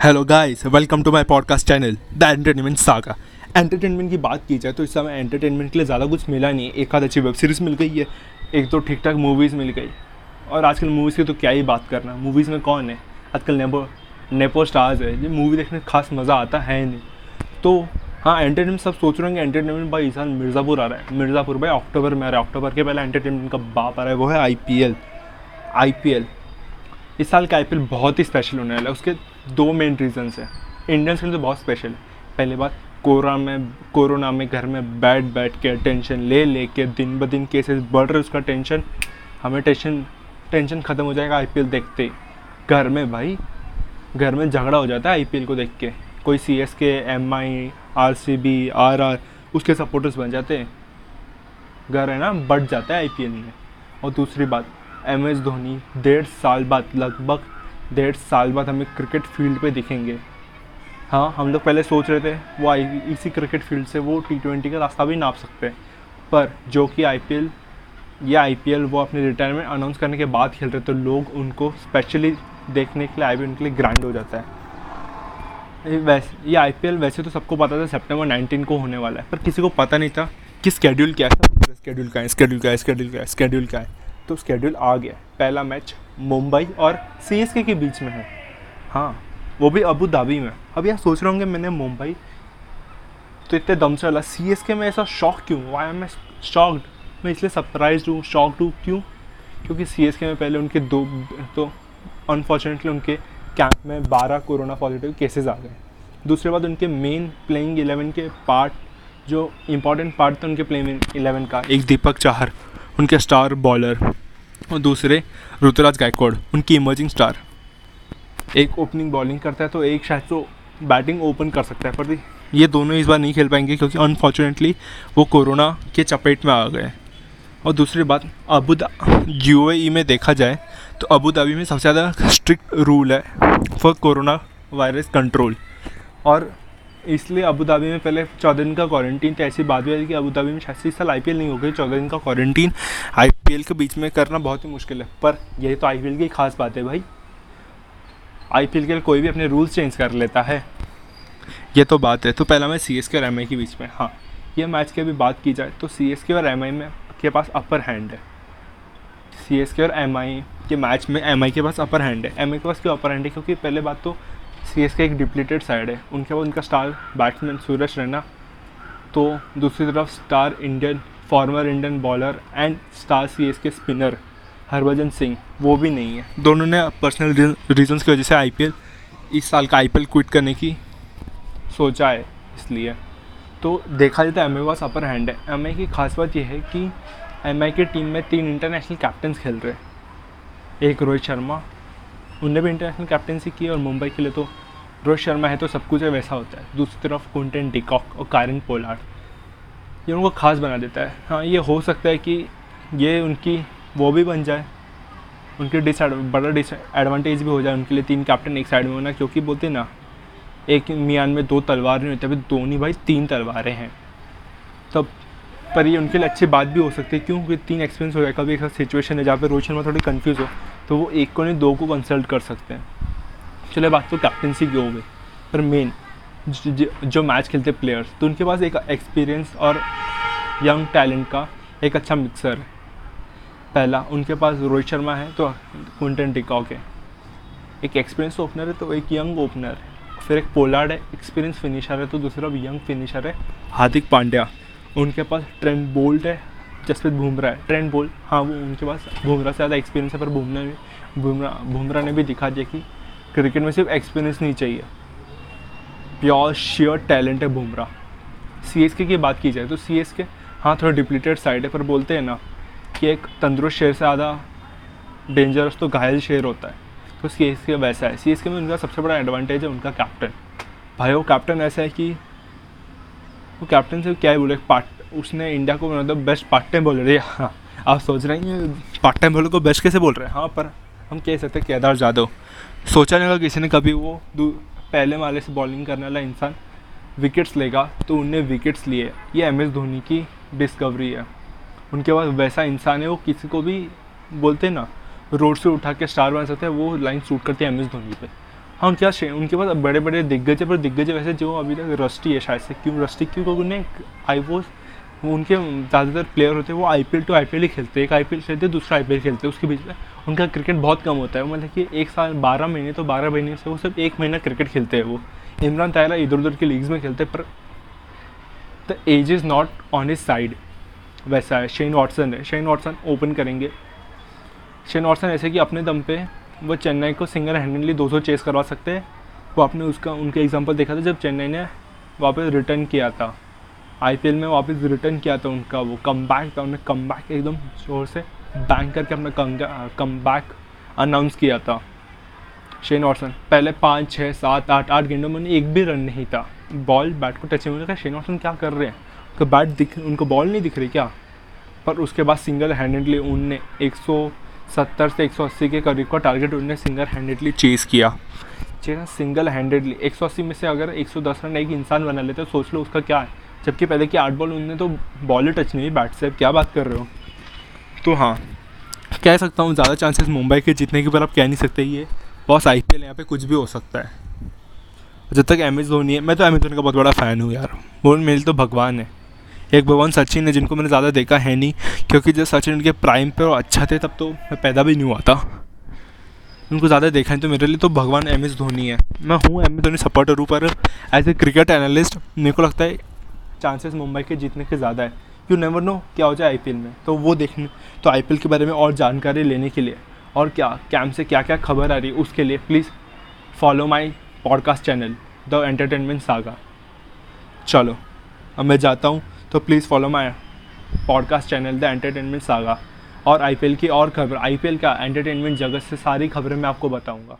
Hello guys welcome to my podcast channel the entertainment saga entertainment की बात की जाए तो इस समय एंटरटेनमेंट के लिए ज़्यादा कुछ मिला नहीं एक आध अच्छी वेब सीरीज़ मिल गई है, एक तो ठीक ठाक मूवीज़ मिल गई। और आजकल मूवीज़ की तो क्या ही बात करना। मूवीज़ में कौन है? आजकल नेपो नेपो स्टार्स है। जो मूवी देखने में खास मज़ा आता है नहीं। तो हाँ एंटरटेनमेंट सब सोच रहे हैं कि एंटरटेनमेंट भाई इस साल मिर्ज़ापुर आ रहा है। मिर्ज़ापुर भाई अक्टूबर में आ रहा है। अक्टूबर के पहले एंटरटेनमेंट का बाप आ रहा है। वो है I P L I P L इस साल का आई पी एल बहुत ही स्पेशल होने वाला है। उसके दो मेन रीजंस हैं। इंडियंस के तो बहुत स्पेशल है। पहली बात, कोरोना में कोरोना में घर में बैठ बैठ के टेंशन ले ले के दिन ब दिन केसेस बढ़ रहे उसका टेंशन हमें टेंशन टेंशन ख़त्म हो जाएगा आईपीएल देखते ही। घर में भाई, घर में झगड़ा हो जाता है आईपीएल को देख के। कोई C S K M I R C B R R उसके सपोर्टर्स बन जाते हैं। घर है ना, बढ़ जाता है आईपीएल में। और दूसरी बात एम एस धोनी, डेढ़ साल बाद लगभग डेढ़ साल बाद हमें क्रिकेट फ़ील्ड पे दिखेंगे। हाँ हम लोग पहले सोच रहे थे, वो आई, इसी क्रिकेट फ़ील्ड से वो टी ट्वेंटी का रास्ता भी नाप सकते हैं। पर जो कि आई पी एल ये आई पी एल वो अपने रिटायरमेंट अनाउंस करने के बाद खेल रहे तो लोग उनको स्पेशली देखने के लिए आई पी एल उनके लिए ग्रैंड हो जाता है। वैसे, ये आई पी एल वैसे तो सबको पता था सेप्टेम्बर नाइनटीन को होने वाला है, पर किसी को पता नहीं था कि स्केड्यूल क्या है स्केड्यूल क्या है स्केड्यूल क्या है स्केड्यूल क्या है स्केड्यूल क्या है। तो स्केड्यूल आ गया। पहला मैच मुंबई और सी के बीच में है। हाँ वो भी अबू धाबी में। अब यार सोच रहे होंगे मैंने मुंबई तो इतने दम से चला सी एस के में ऐसा शॉक क्यों? वाई एम शॉक्ड मैं इसलिए सरप्राइज़ हूँ शॉक्ड हूँ। क्यों? क्योंकि सी एस के में पहले उनके दो तो अनफॉर्चुनेटली उनके कैंप में बारह कोरोना पॉजिटिव केसेस आ गए। दूसरे बात, उनके मेन प्लेइंग इलेवन के पार्ट जो इम्पोर्टेंट पार्ट थे उनके प्लेइंग इलेवन का। एक दीपक चाहर, उनके स्टार बॉलर और दूसरे ऋतुराज गायकवाड़, उनकी इमर्जिंग स्टार एक ओपनिंग बॉलिंग करता है तो एक शायद तो बैटिंग ओपन कर सकता है, पर ये दोनों इस बार नहीं खेल पाएँगे क्योंकि अनफॉर्चुनेटली वो कोरोना के चपेट में आ गए और दूसरी बात अबू यू e में देखा जाए तो अबू धाबी में सबसे ज़्यादा स्ट्रिक्ट रूल है फॉर कोरोना वायरस कंट्रोल और इसलिए अबू धाबी में पहले चौदह दिन का क्वारंटीन तो ऐसी बात हुई है कि अबू धाबी में इस साल आईपीएल नहीं हो गई, चौदह दिन का क्वारंटीन आई के बीच में करना बहुत ही मुश्किल है, पर यही तो आईपीएल की खास बात है भाई। आईपीएल के लिए कोई भी अपने रूल्स चेंज कर लेता है। ये तो बात है। तो पहला मैं सी एस के और एम आई के बीच में हाँ। ये मैच की अभी बात की जाए तो सी एस के और एम आई में के पास अपर हैंड है। सी एस के और एम आई के मैच में एम आई के पास अपर हैंड है। एम आई के पास क्यों अपर हैंड है? क्योंकि पहले बात तो सी एस के एक डिप्लीटेड साइड है। उनके बाद उनका स्टार बैट्समैन सूरज रैना तो दूसरी तरफ़ star Indian former Indian bowler and star C S K spinner Harbhajan Singh वो भी नहीं है। दोनों ने पर्सनल रीजंस की वजह से आईपीएल इस साल का आईपीएल क्विट करने की सोचा है, इसलिए। तो देखा जाए तो एम आई अपर हैंड है। एम की खास बात यह है कि एम की टीम में तीन इंटरनेशनल कैप्टन खेल रहे हैं। एक रोहित शर्मा उनने भी इंटरनेशनल कैप्टनसी की और मुंबई के लिए तो रोहित शर्मा है तो सब कुछ वैसा होता है। दूसरी तरफ़ कुंटेन डिकॉक और कारिन पोलार्ड ये उनको खास बना देता है। हाँ ये हो सकता है कि ये उनकी वो भी बन जाए, उनके डिस बड़ा डिस एडवांटेज भी हो जाए, उनके लिए तीन कैप्टन एक साइड में होना, क्योंकि बोलते ना, एक मियान में दो तलवार नहीं होती, अभी दो नहीं भाई तीन तलवारें हैं। तब पर ये उनके लिए अच्छी बात भी हो सकती है, क्योंकि तीन एक्सपीरियंस हो जाए कभी एक सिचुएशन है जहाँ पर रोहित शर्मा थोड़ी कन्फ्यूज़ हो। तो वो एक को नहीं, दो को कंसल्ट कर सकते हैं। चले बात तो कैप्टनसी की हो गई। पर मेन जो मैच खेलते प्लेयर्स तो उनके पास एक एक्सपीरियंस और यंग टैलेंट का एक अच्छा मिक्सर है। पहला, उनके पास रोहित शर्मा है तो क्विंटन टिकॉक है। एक एक्सपीरियंस ओपनर है तो एक यंग ओपनर है। फिर एक पोलार्ड है एक्सपीरियंस फिनिशर है तो दूसरा यंग फिनिशर है, हार्दिक पांड्या। उनके पास ट्रेंड बोल्ट है जसप्रीत बुमराह है। ट्रेंड बोल हाँ वो उनके पास बुमराह से ज़्यादा एक्सपीरियंस है, पर बुमराह भी बुमराह बुमराह ने भी दिखा दिया कि क्रिकेट में सिर्फ़ एक्सपीरियंस नहीं चाहिए। प्योर श्योर टैलेंट है बुमराह। सी एस के की बात की जाए तो सी एस के हाँ थोड़ा डिप्लीटेड साइड है, पर बोलते हैं ना कि एक तंदुरुस्त शेर से ज़्यादा डेंजरस तो घायल शेर होता है। तो सी एस के वैसा है। सी एस के में उनका सबसे बड़ा एडवांटेज है उनका कैप्टन भाई, वो कैप्टन ऐसा है कि वो कैप्टन से क्या ही बोले, पार्ट, उसने इंडिया को मतलब बेस्ट पार्ट टाइम बॉलर है। हाँ आप सोच रहे हैं पार्ट टाइम बॉलर को बेस्ट कैसे बोल रहे हैं? हाँ पर हम कह सकते हैं केदार जाधव। सोचा नहीं होगा किसी ने कभी वो पहले वाले से बॉलिंग करने वाला इंसान विकेट्स लेगा तो उनने विकेट्स लिए। ये एम एस धोनी की डिस्कवरी है। उनके पास वैसा इंसान है, वो किसी को भी बोलते ना, रोड से उठा के स्टार बना सकते हैं, वो लाइन सूट करती है एम एस धोनी पे। हाँ क्या शे, उनके पास बड़े बड़े दिग्गज है, पर दिग्गज वैसे जो अभी तक रस्टी है, शायद से क्यों रस्टी क्यों क्योंकि उन्हें आई वो उनके ज़्यादातर प्लेयर होते हैं, वो आई पी टू आई ही खेलते हैं। एक आई पी एल खेलते हैं, दूसरा आई पी एल खेलते हैं, उसके बीच में उनका क्रिकेट बहुत कम होता है। मतलब कि एक साल, बारह महीने तो बारह महीने से वो सिर्फ़ एक महीना क्रिकेट खेलते हैं वो। इमरान तायरा इधर उधर की लीग्स में खेलते हैं, पर the age is not on his side वैसा है शेन वॉटसन है। शेन वॉटसन ओपन करेंगे। शेन वॉटसन ऐसे कि अपने दम पे वो चेन्नई को सिंगल हैंडली 200 चेस करवा सकते हैं। वो आपने उसका, उनके एग्जांपल देखा था जब चेन्नई ने वापस रिटर्न किया था। आईपीएल में वापस रिटर्न किया था उनका वो कम बैक था, उन्होंने कम बैक एकदम ज़ोर से बैंक करके अपना कम बैक अनाउंस किया था। शेन वॉटसन पहले पाँच छः सात, आठ आठ गेंदों में उन्हें एक भी रन नहीं था। बॉल बैट को टच नहीं शेन वॉटसन क्या कर रहे हैं? उनको बैट दिख, उनको बॉल नहीं दिख रही क्या? पर उसके बाद सिंगल हैंडेडली उनने 170 से 180 के करीब का टारगेट उनने सिंगल हैंडेडली चेस किया चेस सिंगल हैंडेडली 180 में से अगर 110 रन एक इंसान बना लेते सोच लो उसका क्या है। जबकि पहले की आठ बॉल उनने तो बॉल ही टच नहीं बैट से। क्या बात कर रहे हो? तो हाँ कह सकता हूँ ज़्यादा चांसेस मुंबई के जीतने के पर आप कह नहीं सकते, ये बॉस आई पी एल यहाँ पे कुछ भी हो सकता है। जब तक एम एस धोनी है, मैं तो एम एस धोनी का बहुत बड़ा फ़ैन हूँ यार। वो मेरे तो भगवान है। एक भगवान सचिन है जिनको मैंने ज़्यादा देखा है नहीं। क्योंकि जब सचिन उनके प्राइम पे और अच्छा थे, तब तो मैं पैदा भी नहीं हुआ था। उनको ज़्यादा देखा है तो मेरे लिए तो भगवान एम एस धोनी है। मैं हूँ एम एस धोनी सपोर्टर हूँ, पर एज ए क्रिकेट एनालिस्ट मेरे को लगता है चांसेस मुंबई के जीतने के ज़्यादा है। यू नेवर नो क्या हो जाए आईपीएल में। तो वो देखने तो आईपीएल के बारे में और जानकारी लेने के लिए और क्या कैम्प से क्या क्या खबर आ रही है, उसके लिए please follow my podcast channel the entertainment saga चलो, अब मैं जाता हूँ तो please follow my podcast channel the entertainment saga और आईपीएल की और खबर आईपीएल का एंटरटेनमेंट जगत से सारी खबरें मैं आपको बताऊँगा।